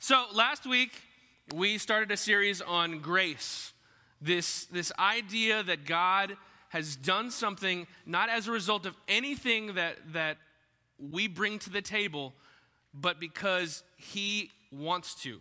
So last week, we started a series on grace. This, this idea that God has done something not as a result of anything that, that we bring to the table, but because He wants to.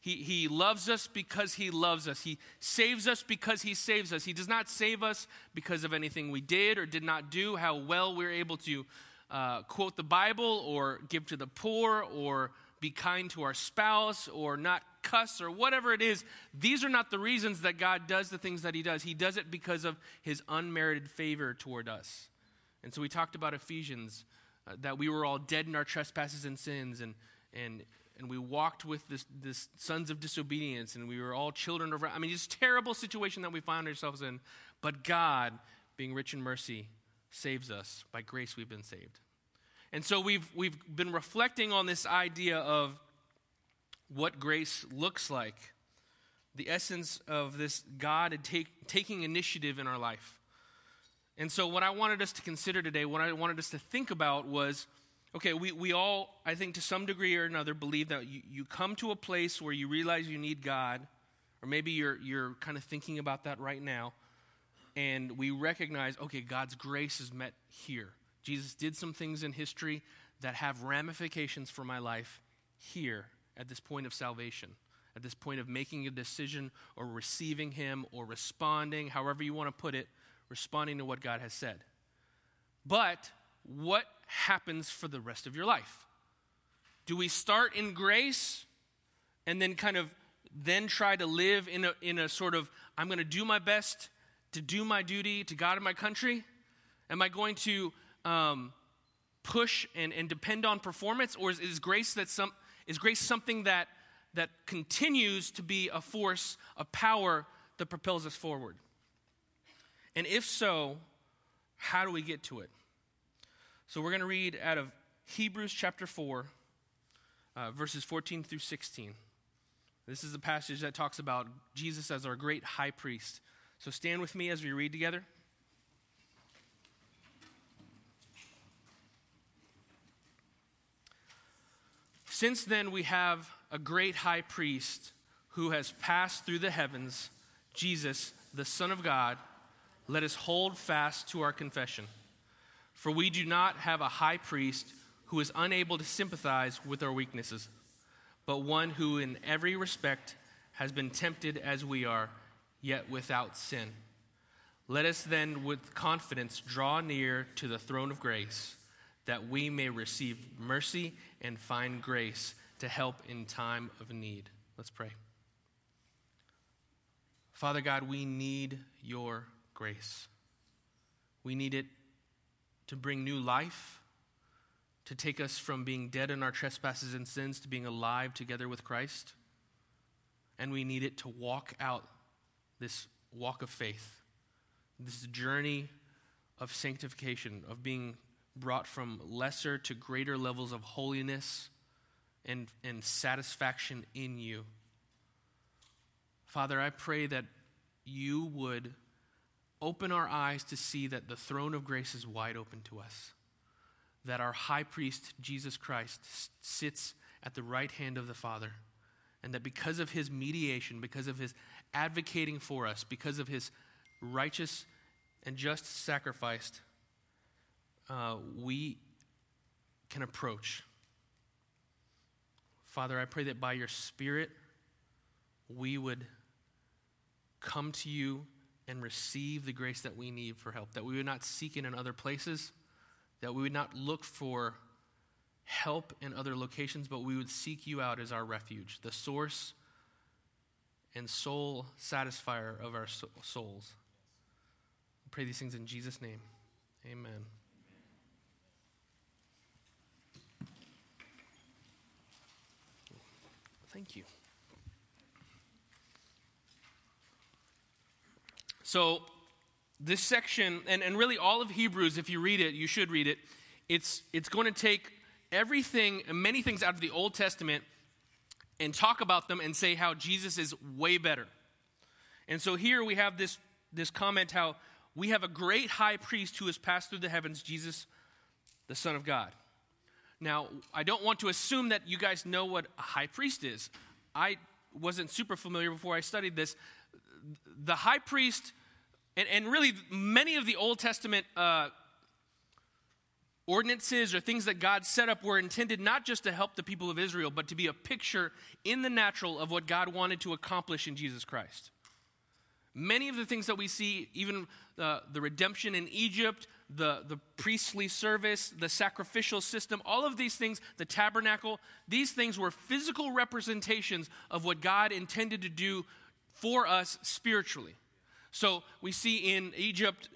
He, he loves us because He loves us. He saves us because He saves us. He does not save us because of anything we did or did not do, how well we're able to uh, quote the Bible or give to the poor or be kind to our spouse or not cuss or whatever it is. These are not the reasons that God does the things that He does. He does it because of His unmerited favor toward us. And so we talked about Ephesians, uh, that we were all dead in our trespasses and sins, and, and, and we walked with this, this sons of disobedience, and we were all children of, I mean, it's this terrible situation that we found ourselves in. But God, being rich in mercy, saves us. By grace, we've been saved. And so we've, we've been reflecting on this idea of what grace looks like, the essence of this God take, taking initiative in our life. And so, what I wanted us to consider today, what I wanted us to think about was okay, we, we all, I think to some degree or another, believe that you, you come to a place where you realize you need God, or maybe you're, you're kind of thinking about that right now, and we recognize, okay, God's grace is met here. Jesus did some things in history that have ramifications for my life here at this point of salvation, at this point of making a decision or receiving Him or responding, however you want to put it, responding to what God has said. But what happens for the rest of your life? Do we start in grace and then kind of then try to live in a, in a sort of, I'm going to do my best to do my duty to God and my country? Am I going to um, push and, and depend on performance, or is, is grace that some is grace something that that continues to be a force, a power that propels us forward? And if so, how do we get to it? So we're going to read out of Hebrews chapter 4, uh, verses 14 through 16. This is a passage that talks about Jesus as our great high priest. So stand with me as we read together. Since then, we have a great high priest who has passed through the heavens, Jesus, the Son of God. Let us hold fast to our confession. For we do not have a high priest who is unable to sympathize with our weaknesses, but one who, in every respect, has been tempted as we are, yet without sin. Let us then, with confidence, draw near to the throne of grace, that we may receive mercy and find grace to help in time of need. Let's pray. Father God, we need your grace. We need it to bring new life, to take us from being dead in our trespasses and sins to being alive together with Christ. And we need it to walk out this walk of faith, this journey of sanctification, of being brought from lesser to greater levels of holiness and, and satisfaction in you. Father, I pray that you would open our eyes to see that the throne of grace is wide open to us, that our high priest, Jesus Christ, sits at the right hand of the Father, and that because of his mediation, because of his advocating for us, because of his righteous and just sacrifice, uh, we can approach. Father, I pray that by your Spirit, we would come to you and receive the grace that we need for help, that we would not seek it in other places, that we would not look for help in other locations, but we would seek you out as our refuge, the source and soul satisfier of our souls. I pray these things in Jesus' name. Amen. Thank you. So, this section, and, and really all of Hebrews, if you read it, you should read it, it's, it's going to take everything, many things out of the Old Testament and talk about them and say how Jesus is way better. And so here we have this, this comment how we have a great high priest who has passed through the heavens, Jesus, the Son of God. Now, I don't want to assume that you guys know what a high priest is. I wasn't super familiar before I studied this. The high priest, and, and really many of the Old Testament uh, ordinances or things that God set up were intended not just to help the people of Israel, but to be a picture in the natural of what God wanted to accomplish in Jesus Christ. Many of the things that we see, even uh, the redemption in Egypt, the, the priestly service, the sacrificial system, all of these things, the tabernacle, these things were physical representations of what God intended to do for us spiritually. So we see in Egypt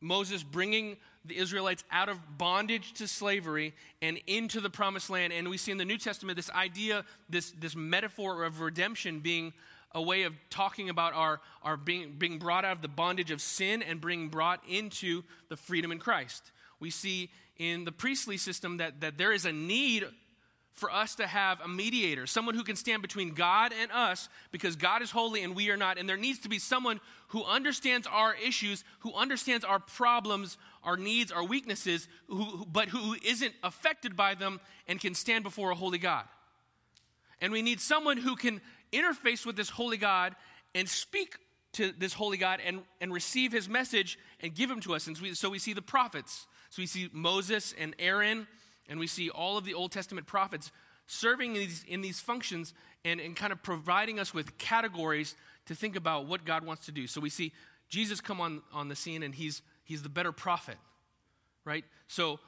Moses bringing the Israelites out of bondage to slavery and into the promised land. And we see in the New Testament this idea, this, this metaphor of redemption being a way of talking about our, our being, being brought out of the bondage of sin and being brought into the freedom in Christ. We see in the priestly system that, that there is a need for us to have a mediator, someone who can stand between God and us because God is holy and we are not. And there needs to be someone who understands our issues, who understands our problems, our needs, our weaknesses, who, but who isn't affected by them and can stand before a holy God. And we need someone who can interface with this holy God and speak to this holy God and, and receive his message and give him to us. And so we, so we see the prophets. So we see Moses and Aaron, and we see all of the Old Testament prophets serving in these, in these functions and, and kind of providing us with categories to think about what God wants to do. So we see Jesus come on, on the scene, and he's, he's the better prophet, right? So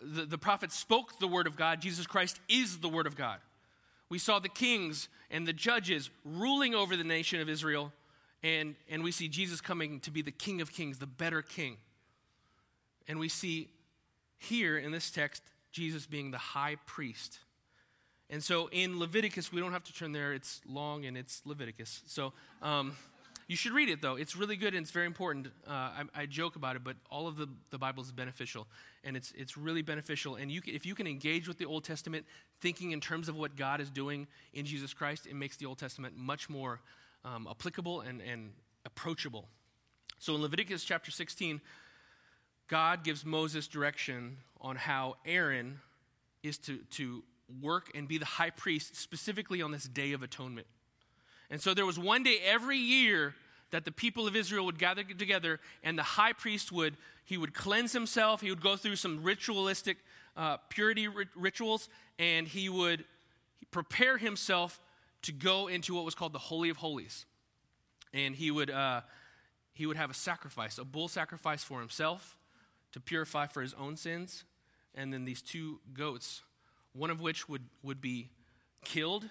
the, the prophet spoke the word of God. Jesus Christ is the word of God. We saw the kings and the judges ruling over the nation of Israel, and, and we see Jesus coming to be the King of Kings, the better King. And we see here in this text Jesus being the high priest. And so in Leviticus, we don't have to turn there, it's long and it's Leviticus. So, um, you should read it, though. It's really good and it's very important. Uh, I, I, joke about it, but all of the, the Bible is beneficial. And it's, it's really beneficial. And you can, if you can engage with the Old Testament, thinking in terms of what God is doing in Jesus Christ, it makes the Old Testament much more um, applicable and, and approachable. So in Leviticus chapter 16, God gives Moses direction on how Aaron is to, to work and be the high priest, specifically on this day of atonement. And so there was one day every year that the people of Israel would gather together and the high priest would he would cleanse himself, he would go through some ritualistic uh, purity rit- rituals and he would prepare himself to go into what was called the holy of holies. And he would uh, he would have a sacrifice, a bull sacrifice for himself to purify for his own sins, and then these two goats, one of which would, would be killed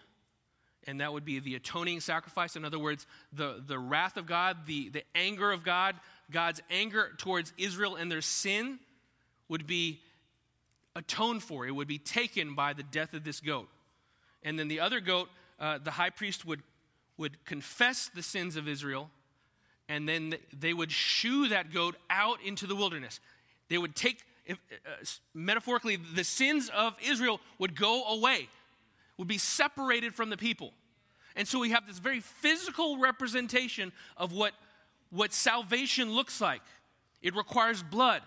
and that would be the atoning sacrifice. In other words, the, the wrath of God, the, the anger of God, God's anger towards Israel and their sin would be atoned for. It would be taken by the death of this goat. And then the other goat, uh, the high priest would, would confess the sins of Israel, and then they would shoo that goat out into the wilderness. They would take, if, uh, metaphorically, the sins of Israel would go away would be separated from the people. And so we have this very physical representation of what, what salvation looks like. It requires blood,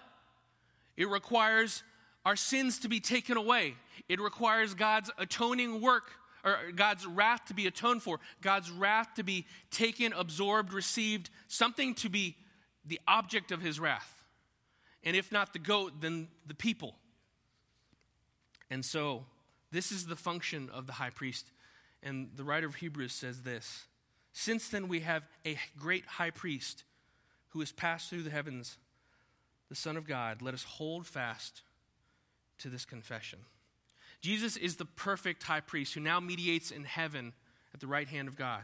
it requires our sins to be taken away, it requires God's atoning work. Or God's wrath to be atoned for, God's wrath to be taken, absorbed, received, something to be the object of his wrath. And if not the goat, then the people. And so this is the function of the high priest. And the writer of Hebrews says this Since then we have a great high priest who has passed through the heavens, the Son of God, let us hold fast to this confession. Jesus is the perfect high priest who now mediates in heaven at the right hand of God.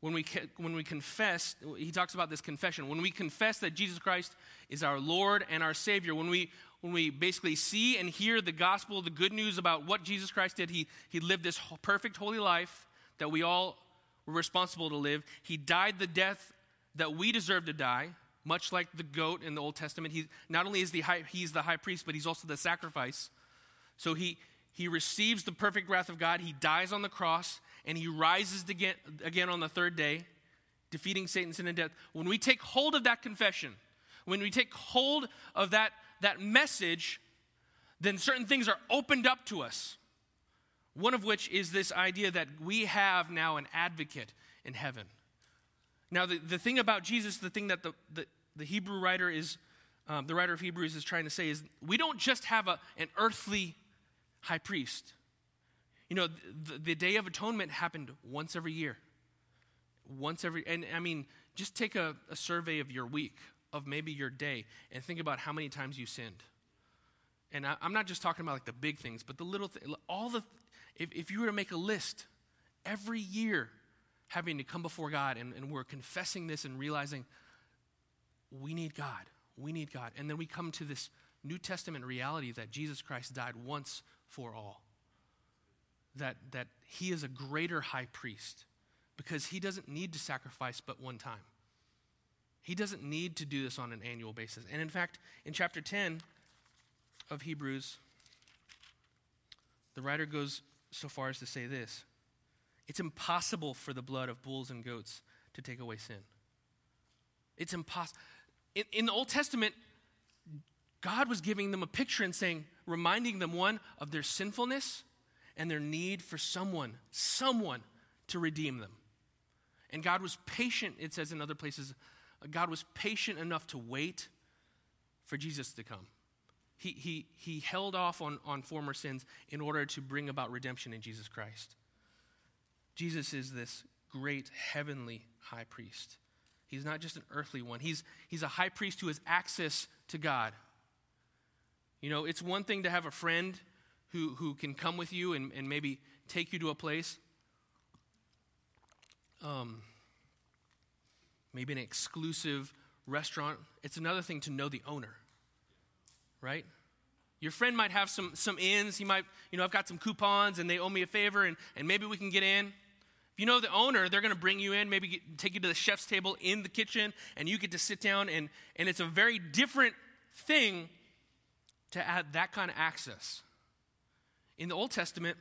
When we, when we confess, he talks about this confession. When we confess that Jesus Christ is our Lord and our Savior, when we, when we basically see and hear the gospel, the good news about what Jesus Christ did, he, he lived this perfect, holy life that we all were responsible to live. He died the death that we deserve to die, much like the goat in the Old Testament. He, not only is the high, he's the high priest, but he's also the sacrifice. So he, he receives the perfect wrath of God. He dies on the cross, and he rises again, again on the third day, defeating Satan, sin, and death. When we take hold of that confession, when we take hold of that that message, then certain things are opened up to us. One of which is this idea that we have now an advocate in heaven. Now, the, the thing about Jesus, the thing that the, the, the Hebrew writer is, um, the writer of Hebrews is trying to say is we don't just have a, an earthly high priest. You know, the, the Day of Atonement happened once every year. Once every, and I mean, just take a, a survey of your week, of maybe your day, and think about how many times you sinned. And I, am not just talking about like the big things, but the little things, all the, if, if you were to make a list every year having to come before God and, and we're confessing this and realizing we need God, we need God. And then we come to this New Testament reality that Jesus Christ died once for all. That, that he is a greater high priest because he doesn't need to sacrifice but one time. He doesn't need to do this on an annual basis. And in fact, in chapter 10 of Hebrews, the writer goes so far as to say this It's impossible for the blood of bulls and goats to take away sin. It's impossible. In, in the Old Testament, God was giving them a picture and saying, reminding them, one, of their sinfulness and their need for someone, someone to redeem them. And God was patient, it says in other places, God was patient enough to wait for Jesus to come. He, he, he held off on, on former sins in order to bring about redemption in Jesus Christ. Jesus is this great heavenly high priest. He's not just an earthly one, he's, he's a high priest who has access to God. You know, it's one thing to have a friend who, who can come with you and, and maybe take you to a place, um, maybe an exclusive restaurant. It's another thing to know the owner, right? Your friend might have some, some ins. He might, you know, I've got some coupons and they owe me a favor and, and maybe we can get in. If you know the owner, they're going to bring you in, maybe get, take you to the chef's table in the kitchen and you get to sit down and, and it's a very different thing to add that kind of access. In the Old Testament,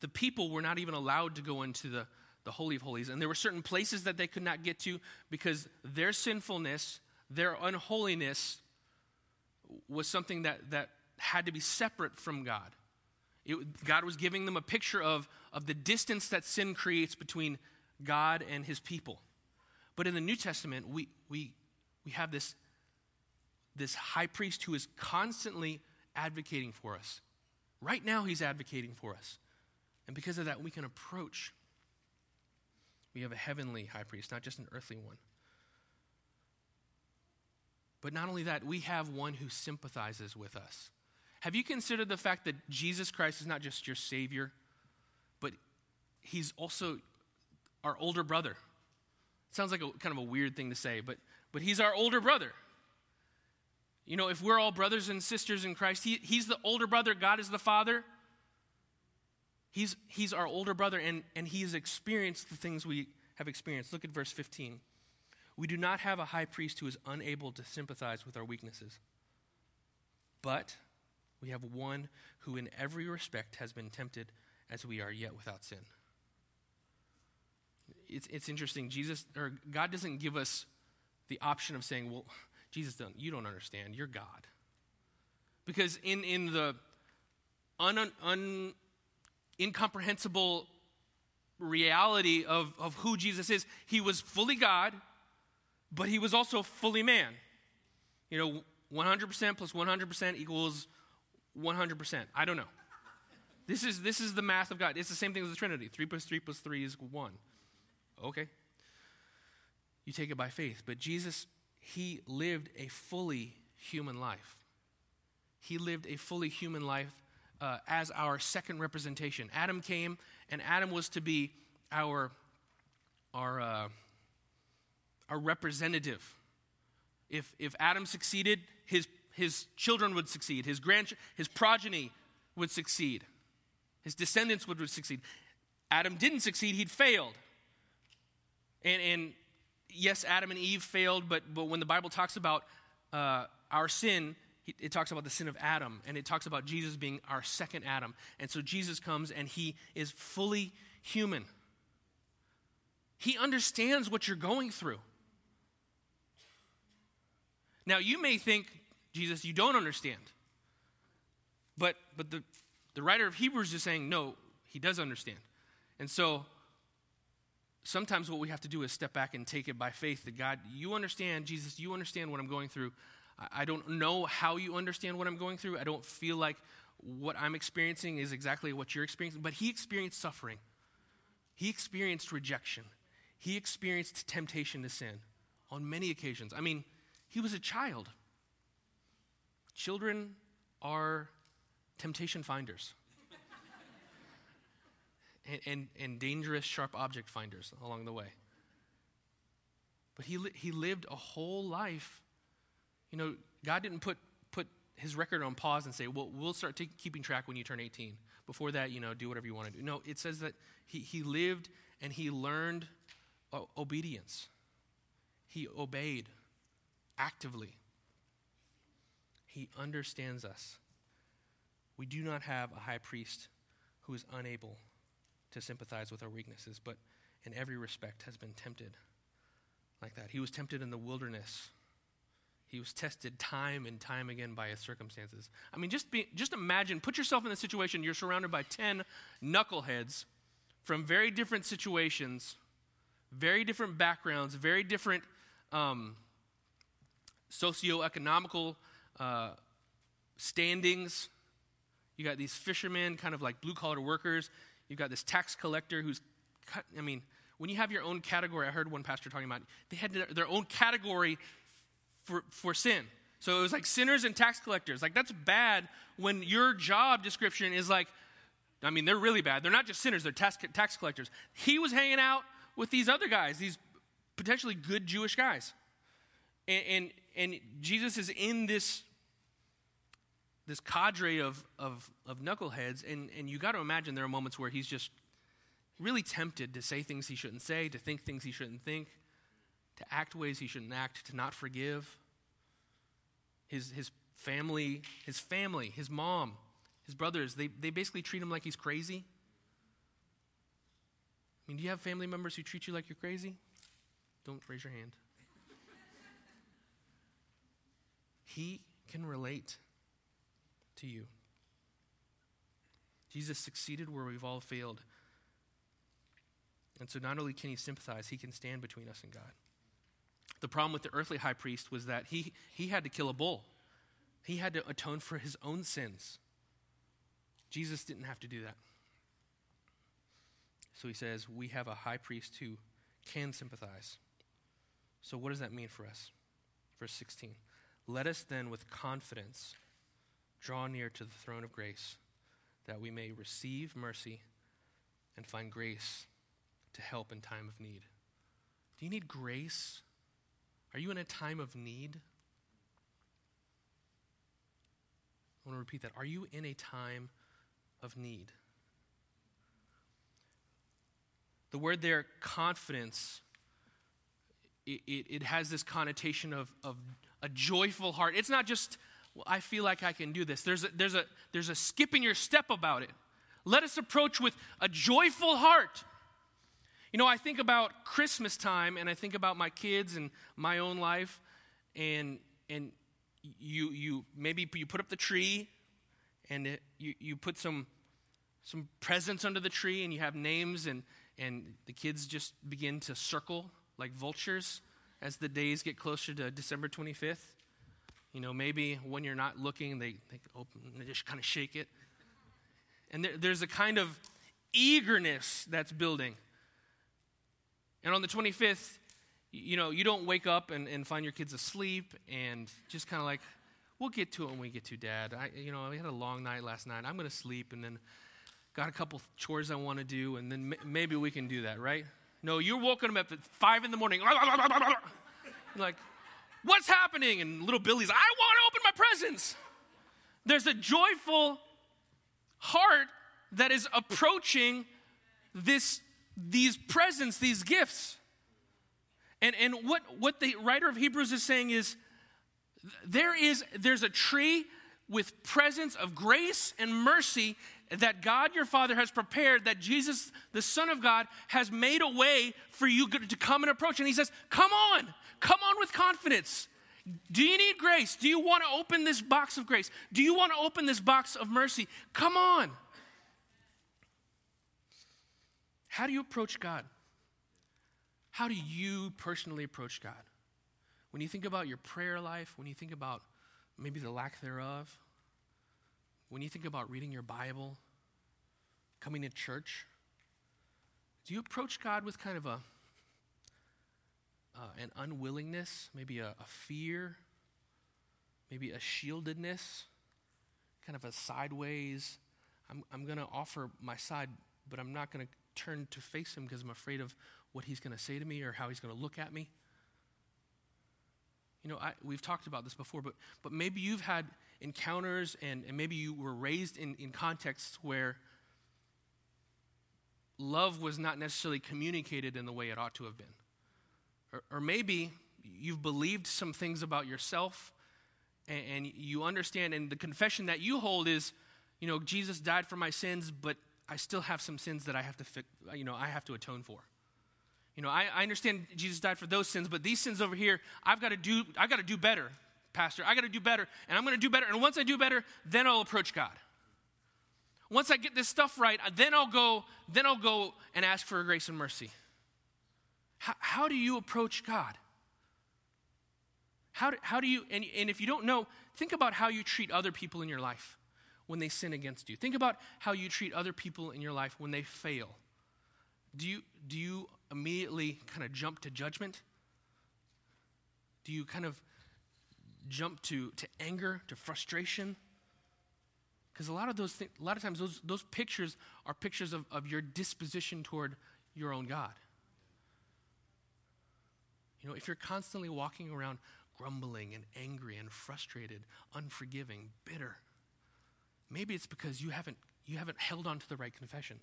the people were not even allowed to go into the, the Holy of Holies. And there were certain places that they could not get to because their sinfulness, their unholiness, was something that, that had to be separate from God. It, God was giving them a picture of, of the distance that sin creates between God and his people. But in the New Testament, we, we, we have this this high priest who is constantly advocating for us. Right now, he's advocating for us. And because of that, we can approach. We have a heavenly high priest, not just an earthly one. But not only that, we have one who sympathizes with us. Have you considered the fact that Jesus Christ is not just your Savior, but He's also our older brother? It sounds like a kind of a weird thing to say, but, but He's our older brother. You know, if we're all brothers and sisters in Christ, he, He's the older brother, God is the father. He's, he's our older brother, and, and He has experienced the things we have experienced. Look at verse 15. We do not have a high priest who is unable to sympathize with our weaknesses, but we have one who, in every respect, has been tempted as we are, yet without sin. It's, it's interesting. Jesus or God doesn't give us the option of saying, well, Jesus, don't, you don't understand. You're God. Because in, in the un, un, incomprehensible reality of, of who Jesus is, he was fully God, but he was also fully man. You know, 100% plus 100% equals 100%. I don't know. This is, this is the math of God. It's the same thing as the Trinity 3 plus 3 plus 3 is 1. Okay. You take it by faith. But Jesus he lived a fully human life. He lived a fully human life uh, as our second representation. Adam came, and Adam was to be our, our, uh, our representative. If, if Adam succeeded, his, his children would succeed, his, grand, his progeny would succeed, his descendants would, would succeed. Adam didn't succeed, he'd failed. And, and yes, Adam and Eve failed, but, but when the Bible talks about uh, our sin, it talks about the sin of Adam, and it talks about Jesus being our second Adam. And so Jesus comes and he is fully human. He understands what you're going through. Now, you may think, Jesus, you don't understand. But, but the, the writer of Hebrews is saying, no, he does understand. And so sometimes what we have to do is step back and take it by faith that God, you understand, Jesus, you understand what I'm going through. I don't know how you understand what I'm going through. I don't feel like what I'm experiencing is exactly what you're experiencing, but he experienced suffering. He experienced rejection. He experienced temptation to sin on many occasions. I mean, he was a child. Children are temptation finders and, and, and, dangerous, sharp object finders along the way. But he, li- he lived a whole life. You know, God didn't put, put his record on pause and say, well, we'll start t- keeping track when you turn 18. Before that, you know, do whatever you want to do. No, it says that he, he lived and he learned obedience. He obeyed actively. He understands us. We do not have a high priest who is unable to sympathize with our weaknesses, but in every respect has been tempted like that. He was tempted in the wilderness. He was tested time and time again by his circumstances. I mean, just, be, just imagine, put yourself in the situation you're surrounded by 10 knuckleheads from very different situations, very different backgrounds, very different um, socioeconomical uh, standings. You got these fishermen, kind of like blue collar workers. You've got this tax collector who's, cut, I mean, when you have your own category, I heard one pastor talking about they had their own category for, for sin. So it was like sinners and tax collectors. Like, that's bad when your job description is like, I mean, they're really bad. They're not just sinners, they're tax, tax collectors. He was hanging out with these other guys, these potentially good Jewish guys. And, and, and Jesus is in this, this cadre of, of, of knuckleheads, and, and you got to imagine there are moments where he's just really tempted to say things he shouldn't say, to think things he shouldn't think, to act ways he shouldn't act, to not forgive. His, his family, his family, his mom, his brothers, they, they basically treat him like he's crazy. I mean, do you have family members who treat you like you're crazy? Don't raise your hand. he can relate to you. Jesus succeeded where we've all failed. And so not only can he sympathize, he can stand between us and God. The problem with the earthly high priest was that he, he had to kill a bull, he had to atone for his own sins. Jesus didn't have to do that. So he says, We have a high priest who can sympathize. So, what does that mean for us? Verse 16. Let us then with confidence draw near to the throne of grace, that we may receive mercy and find grace to help in time of need. Do you need grace? Are you in a time of need? I want to repeat that. Are you in a time of need? The word there, confidence, it, it, it, has this connotation of, of a joyful heart. It's not just, well, I feel like I can do this. There's a, there's, a, there's a skip in your step about it. Let us approach with a joyful heart. You know, I think about Christmas time and I think about my kids and my own life, and, and you, you maybe you put up the tree and it, you, you put some, some presents under the tree and you have names and and the kids just begin to circle like vultures as the days get closer to December 25th. You know, maybe when you're not looking, they, they open, they just kind of shake it. And there, there's a kind of eagerness that's building. And on the 25th, you know, you don't wake up and, and find your kids asleep and just kind of like, we'll get to it when we get to dad. I, you know, we had a long night last night. I'm going to sleep and then got a couple chores I want to do, and then m- maybe we can do that, right? No, you're woken up at five in the morning. like, what's happening? And little Billy's, I want to open my presents. There's a joyful heart that is approaching this, these presents, these gifts. And, and what, what the writer of Hebrews is saying is there is there's a tree with presents of grace and mercy that God your Father has prepared, that Jesus, the Son of God, has made a way for you to come and approach. And He says, Come on, come on with confidence. Do you need grace? Do you want to open this box of grace? Do you want to open this box of mercy? Come on. How do you approach God? How do you personally approach God? When you think about your prayer life, when you think about maybe the lack thereof, when you think about reading your Bible, coming to church, do you approach God with kind of a uh, an unwillingness, maybe a, a fear, maybe a shieldedness, kind of a sideways? I'm, I'm going to offer my side, but I'm not going to turn to face him because I'm afraid of what he's going to say to me or how he's going to look at me. You know, I, we've talked about this before, but, but maybe you've had encounters and, and maybe you were raised in, in contexts where love was not necessarily communicated in the way it ought to have been. Or, or maybe you've believed some things about yourself and, and you understand, and the confession that you hold is, you know, Jesus died for my sins, but I still have some sins that I have to, fi- uh, you know, I have to atone for. You know, I, I understand Jesus died for those sins, but these sins over here, I've got to do, I've got to do better, Pastor. I got to do better, and I'm going to do better. And once I do better, then I'll approach God. Once I get this stuff right, uh, then I'll go, then I'll go and ask for grace and mercy. How, how do you approach God? How do, how do you, and, and if you don't know, think about how you treat other people in your life when they sin against you. Think about how you treat other people in your life when they fail. Do you, do you immediately kind of jump to judgment? Do you kind of jump to, to anger, to frustration? Because a lot of those th- a lot of times those, those pictures are pictures of, of your disposition toward your own God. You know, if you're constantly walking around grumbling and angry and frustrated, unforgiving, bitter, maybe it's because you haven't you haven't held on to the right confession.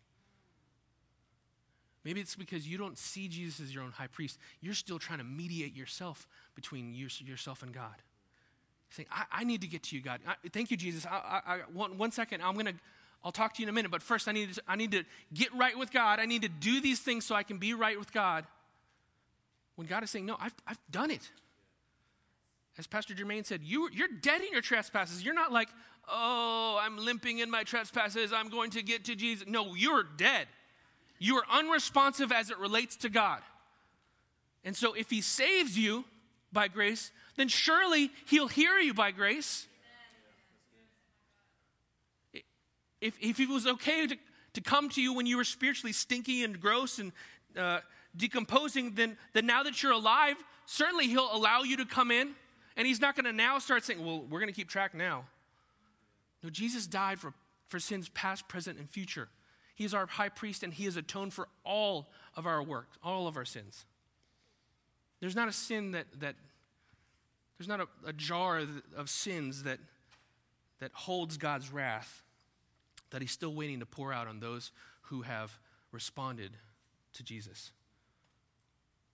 Maybe it's because you don't see Jesus as your own high priest. You're still trying to mediate yourself between you, yourself and God. Saying, I, I, need to get to you, God. I, thank you, Jesus. I, one, one second, I'm going to, I'll talk to you in a minute, but first I need, to, I need to get right with God. I need to do these things so I can be right with God. When God is saying, no, I've, I've done it. As Pastor Jermaine said, you, you're dead in your trespasses. You're not like, oh, I'm limping in my trespasses. I'm going to get to Jesus. No, you're dead. You are unresponsive as it relates to God. And so if He saves you by grace, then surely He'll hear you by grace. If, if He was okay to, to come to you when you were spiritually stinky and gross and uh, decomposing, then, then now that you're alive, certainly He'll allow you to come in. And He's not going to now start saying, well, we're going to keep track now. No, Jesus died for, for sins past, present, and future. He is our high priest and he has atoned for all of our works, all of our sins. There's not a sin that, that there's not a, a jar of sins that, that holds God's wrath that he's still waiting to pour out on those who have responded to Jesus.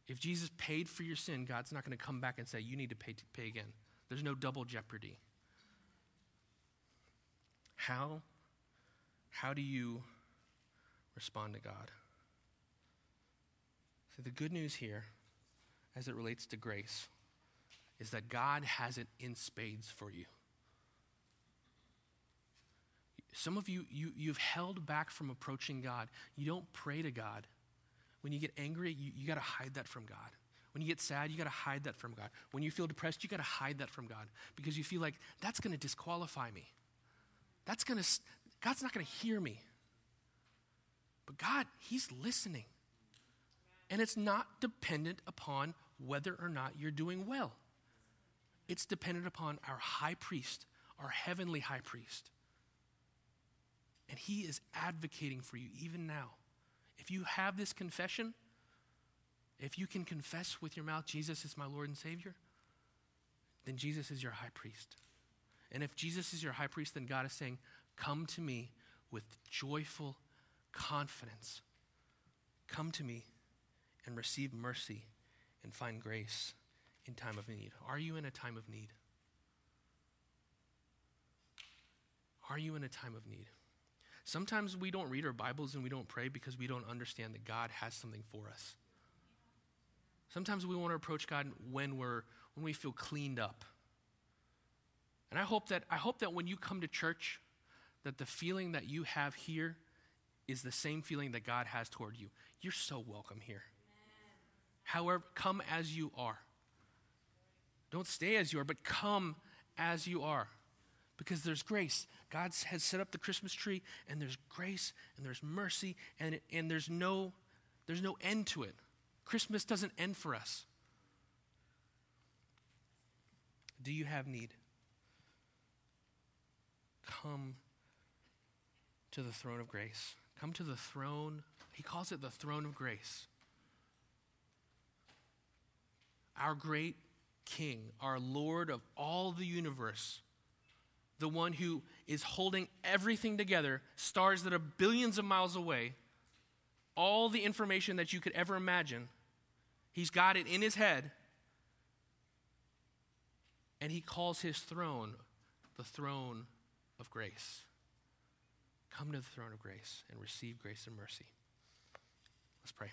If Jesus paid for your sin, God's not going to come back and say, You need to pay, to pay again. There's no double jeopardy. How? How do you respond to God. So, the good news here, as it relates to grace, is that God has it in spades for you. Some of you, you you've held back from approaching God. You don't pray to God. When you get angry, you, you got to hide that from God. When you get sad, you got to hide that from God. When you feel depressed, you got to hide that from God because you feel like that's going to disqualify me. That's going to, God's not going to hear me. But God, He's listening. And it's not dependent upon whether or not you're doing well. It's dependent upon our high priest, our heavenly high priest. And he is advocating for you even now. If you have this confession, if you can confess with your mouth, Jesus is my Lord and Savior, then Jesus is your high priest. And if Jesus is your high priest, then God is saying, Come to me with joyful confidence. Come to me and receive mercy and find grace in time of need. Are you in a time of need? Are you in a time of need? Sometimes we don't read our Bibles and we don't pray because we don't understand that God has something for us. Sometimes we want to approach God when we're when we feel cleaned up. And I hope that I hope that when you come to church that the feeling that you have here is the same feeling that God has toward you. You're so welcome here. However, come as you are. Don't stay as you are, but come as you are. Because there's grace. God has set up the Christmas tree, and there's grace, and there's mercy, and, and there's, no, there's no end to it. Christmas doesn't end for us. Do you have need? Come to the throne of grace. Come to the throne. He calls it the throne of grace. Our great King, our Lord of all the universe, the one who is holding everything together, stars that are billions of miles away, all the information that you could ever imagine. He's got it in his head. And he calls his throne the throne of grace. Come to the throne of grace and receive grace and mercy. Let's pray.